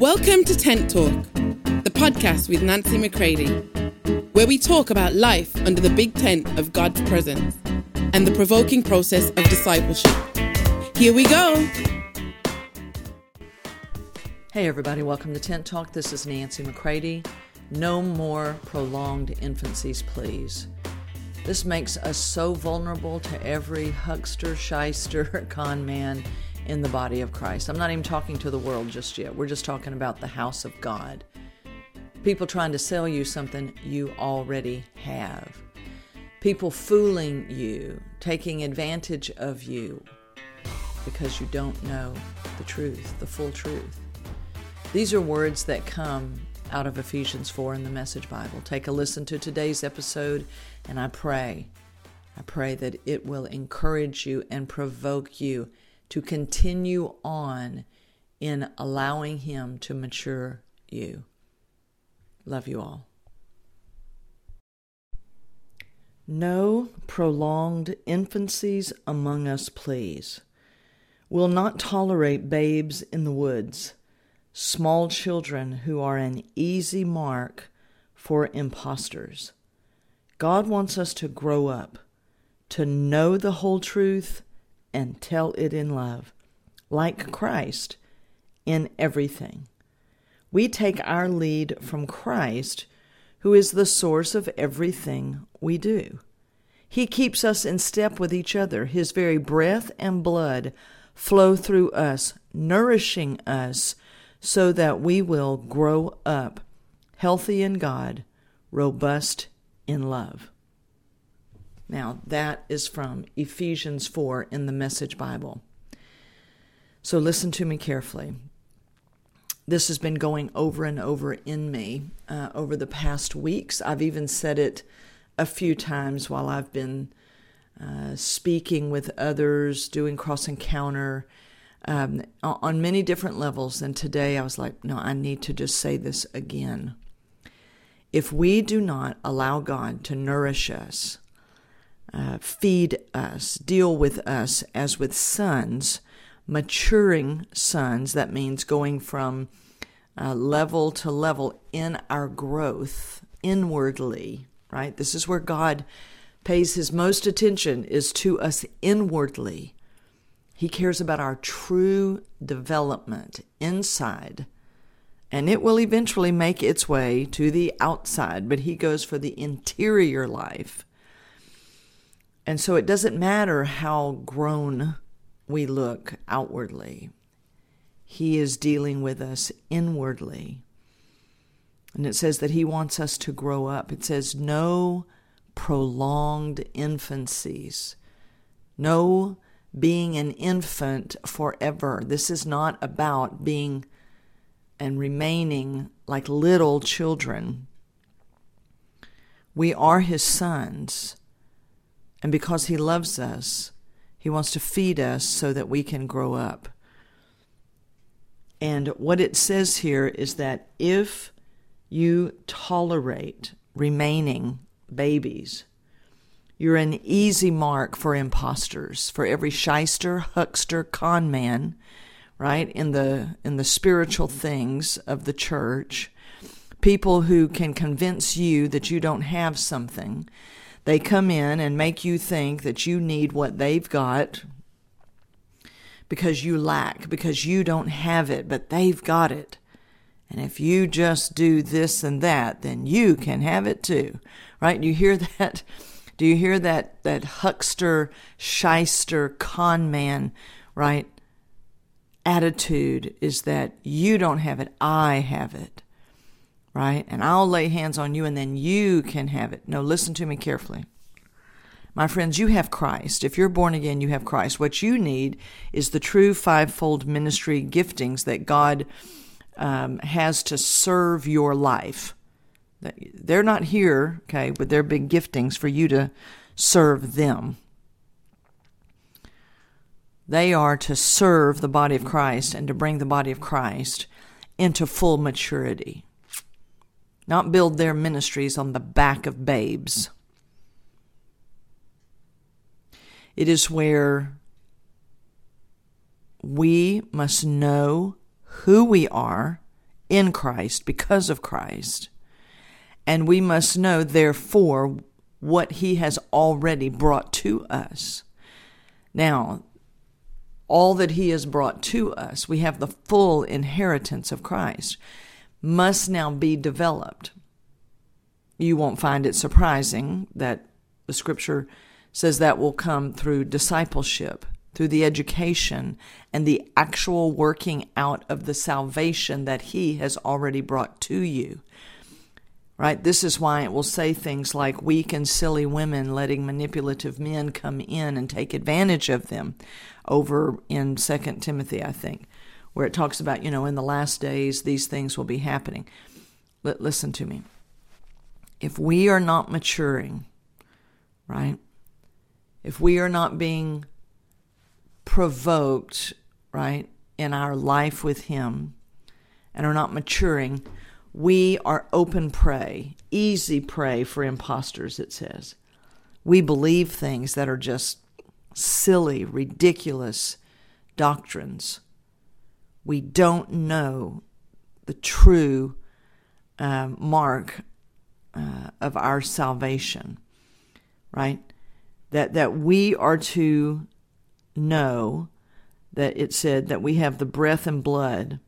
Welcome to Tent Talk, the podcast with Nancy McCready, where we talk about life under the big tent of God's presence and the provoking process of discipleship. Here we go. Hey, everybody, welcome to Tent Talk. This is Nancy McCready. No more prolonged infancies, please. This makes us so vulnerable to every huckster, shyster, con man in the body of Christ. I'm not even talking to the world just yet. We're just talking about the house of God. People trying to sell you something you already have. People fooling you, taking advantage of you because you don't know the truth, the full truth. These are words that come out of Ephesians 4 in the Message Bible. Take a listen to today's episode, and I pray, I pray that it will encourage you and provoke you to continue on in allowing Him to mature you. Love you all. No prolonged infancies among us, please. We'll not tolerate babes in the woods, small children who are an easy mark for impostors. God wants us to grow up, to know the whole truth, and tell it in love, like Christ, in everything. We take our lead from Christ, who is the source of everything we do. He keeps us in step with each other. His very breath and blood flow through us, nourishing us so that we will grow up healthy in God, robust in love. Now, that is from Ephesians 4 in the Message Bible. So listen to me carefully. This has been going over and over in me uh, over the past weeks. I've even said it a few times while I've been uh, speaking with others, doing cross encounter um, on many different levels. And today I was like, no, I need to just say this again. If we do not allow God to nourish us, uh, feed us, deal with us as with sons, maturing sons. That means going from uh, level to level in our growth inwardly, right? This is where God pays his most attention is to us inwardly. He cares about our true development inside. And it will eventually make its way to the outside, but he goes for the interior life. And so it doesn't matter how grown we look outwardly, He is dealing with us inwardly. And it says that He wants us to grow up. It says, no prolonged infancies, no being an infant forever. This is not about being and remaining like little children. We are His sons. And because He loves us, He wants to feed us so that we can grow up. And what it says here is that if you tolerate remaining babies, you're an easy mark for imposters, for every shyster, huckster, con man, right? In the in the spiritual things of the church, people who can convince you that you don't have something they come in and make you think that you need what they've got because you lack, because you don't have it, but they've got it. And if you just do this and that, then you can have it too. Right? Do you hear that? Do you hear that that huckster, shyster, con man, right? Attitude is that you don't have it, I have it right? And I'll lay hands on you and then you can have it. No, listen to me carefully. My friends, you have Christ. If you're born again, you have Christ. What you need is the true fivefold ministry giftings that God um, has to serve your life. They're not here, okay, with their big giftings for you to serve them. They are to serve the body of Christ and to bring the body of Christ into full maturity not build their ministries on the back of babes. It is where we must know who we are in Christ because of Christ. And we must know, therefore, what he has already brought to us. Now, all that he has brought to us, we have the full inheritance of Christ, must now be developed. You won't find it surprising that the scripture says that will come through discipleship, through the education and the actual working out of the salvation that he has already brought to you right? This is why it will say things like weak and silly women letting manipulative men come in and take advantage of them over in Second Timothy, I think, where it talks about, you know, in the last days these things will be happening. L- listen to me. If we are not maturing, right? If we are not being provoked, right, in our life with Him and are not maturing, we are open prey, easy prey for imposters, it says. We believe things that are just silly, ridiculous doctrines. We don't know the true uh, mark uh, of our salvation, right? That that we are to know that it said that we have the breath and blood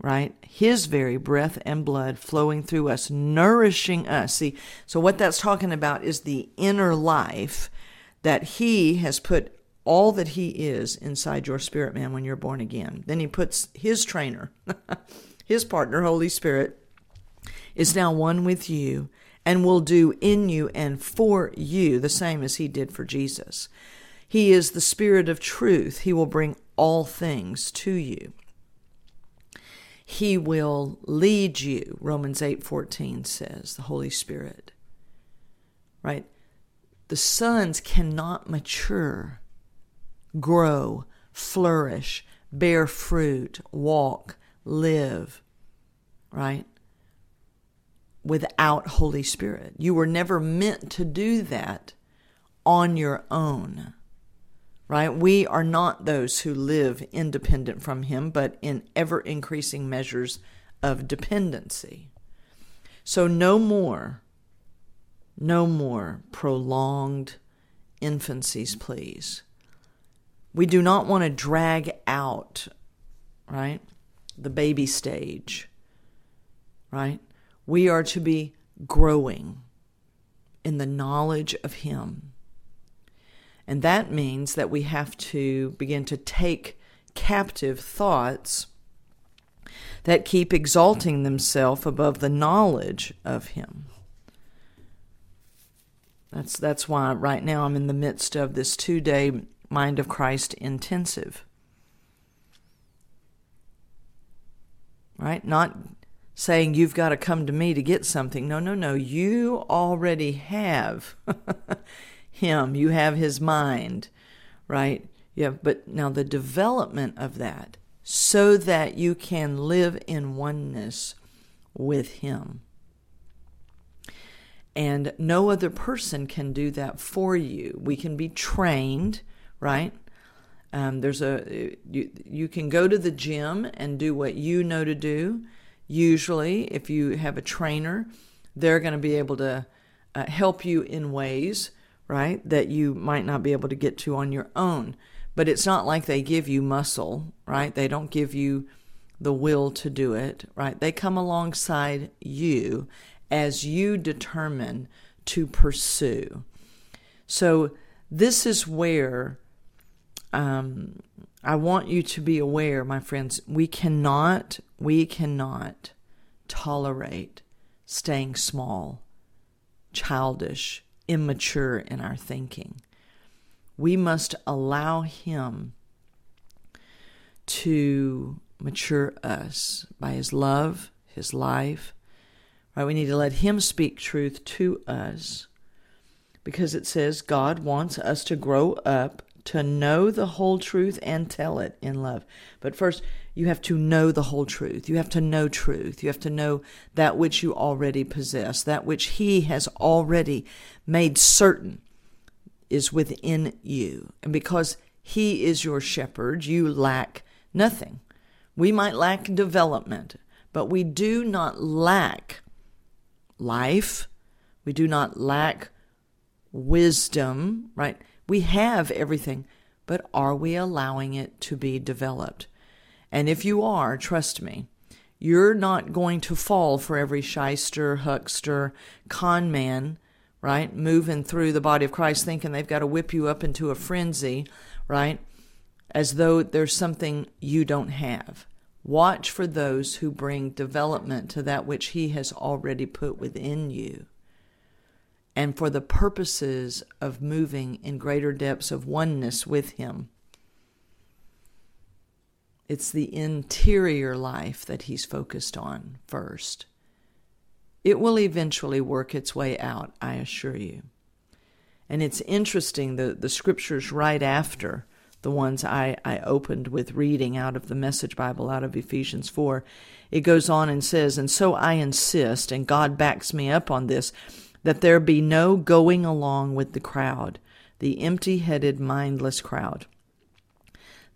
right? His very breath and blood flowing through us, nourishing us. See, so what that's talking about is the inner life that He has put all that He is inside your spirit man when you're born again. Then He puts His trainer, His partner, Holy Spirit, is now one with you and will do in you and for you the same as He did for Jesus. He is the Spirit of truth. He will bring all things to you. He will lead you, Romans 8:14 says, the Holy Spirit. Right? The sons cannot mature, grow, flourish, bear fruit, walk, live, right? Without Holy Spirit. You were never meant to do that on your own right? We are not those who live independent from Him, but in ever increasing measures of dependency. So, no more, no more prolonged infancies, please. We do not want to drag out, right, the baby stage, right? We are to be growing in the knowledge of Him and that means that we have to begin to take captive thoughts that keep exalting themselves above the knowledge of Him. That's, that's why right now I'm in the midst of this two day Mind of Christ intensive. Right? Not saying you've got to come to me to get something. No, no, no. You already have him, you have his mind, right? Yeah, but now the development of that so that you can live in oneness with him. And no other person can do that for you. We can be trained, right? Um, there's a you, you can go to the gym and do what you know to do. Usually, if you have a trainer, they're going to be able to uh, help you in ways right? That you might not be able to get to on your own. But it's not like they give you muscle, right? They don't give you the will to do it, right? They come alongside you as you determine to pursue. So, this is where um, I want you to be aware, my friends. We cannot, we cannot tolerate staying small, childish, immature in our thinking. We must allow Him to mature us by His love, His life. Right? We need to let Him speak truth to us because it says God wants us to grow up to know the whole truth and tell it in love. But first, you have to know the whole truth. You have to know truth. You have to know that which you already possess, that which He has already made certain is within you. And because He is your shepherd, you lack nothing. We might lack development, but we do not lack life. We do not lack wisdom, right? We have everything, but are we allowing it to be developed? And if you are, trust me, you're not going to fall for every shyster, huckster, con man, right? Moving through the body of Christ thinking they've got to whip you up into a frenzy, right? As though there's something you don't have. Watch for those who bring development to that which He has already put within you. And for the purposes of moving in greater depths of oneness with Him. It's the interior life that He's focused on first. It will eventually work its way out, I assure you. And it's interesting, the, the scriptures right after the ones I, I opened with reading out of the Message Bible, out of Ephesians 4, it goes on and says, And so I insist, and God backs me up on this, that there be no going along with the crowd, the empty headed, mindless crowd.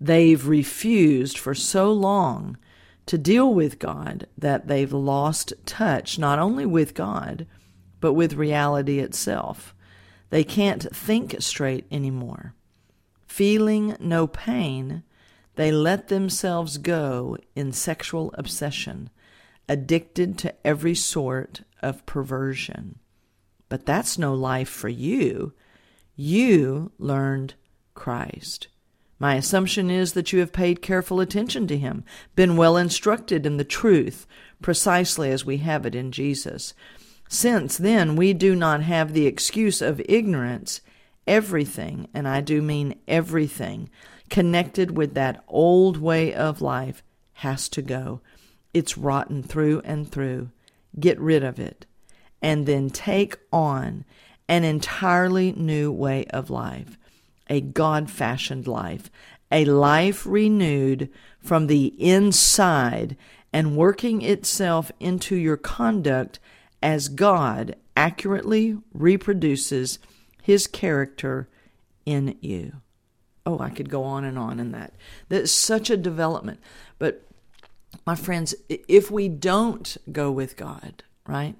They've refused for so long to deal with God that they've lost touch not only with God, but with reality itself. They can't think straight anymore. Feeling no pain, they let themselves go in sexual obsession, addicted to every sort of perversion. But that's no life for you. You learned Christ. My assumption is that you have paid careful attention to him, been well instructed in the truth, precisely as we have it in Jesus. Since then we do not have the excuse of ignorance, everything, and I do mean everything, connected with that old way of life has to go. It's rotten through and through. Get rid of it. And then take on an entirely new way of life, a God fashioned life, a life renewed from the inside and working itself into your conduct as God accurately reproduces his character in you. Oh, I could go on and on in that. That's such a development. But my friends, if we don't go with God, right?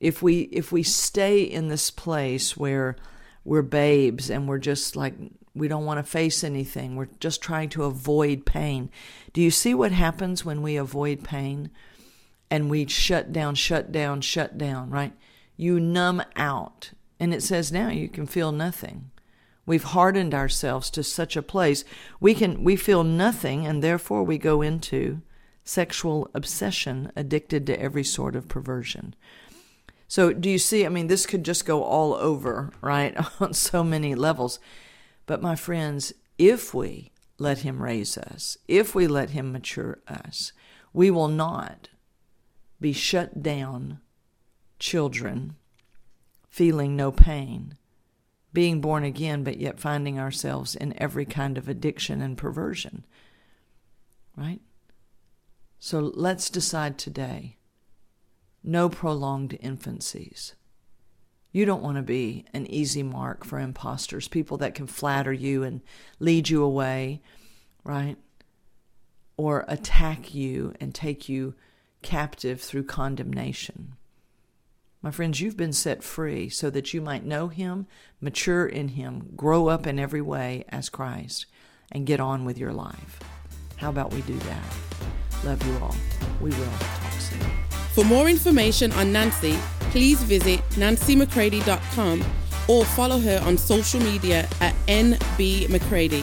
If we if we stay in this place where we're babes and we're just like we don't want to face anything. We're just trying to avoid pain. Do you see what happens when we avoid pain and we shut down, shut down, shut down, right? You numb out and it says now you can feel nothing. We've hardened ourselves to such a place we can we feel nothing and therefore we go into sexual obsession addicted to every sort of perversion. So do you see I mean this could just go all over, right? On so many levels. But my friends, if we let him raise us, if we let him mature us, we will not be shut down children feeling no pain, being born again, but yet finding ourselves in every kind of addiction and perversion. Right? So let's decide today no prolonged infancies. You don't want to be an easy mark for imposters, people that can flatter you and lead you away, right? Or attack you and take you captive through condemnation. My friends, you've been set free so that you might know Him, mature in Him, grow up in every way as Christ, and get on with your life. How about we do that? Love you all. We will talk soon. For more information on Nancy, please visit nancymccready.com or follow her on social media at NB McCready.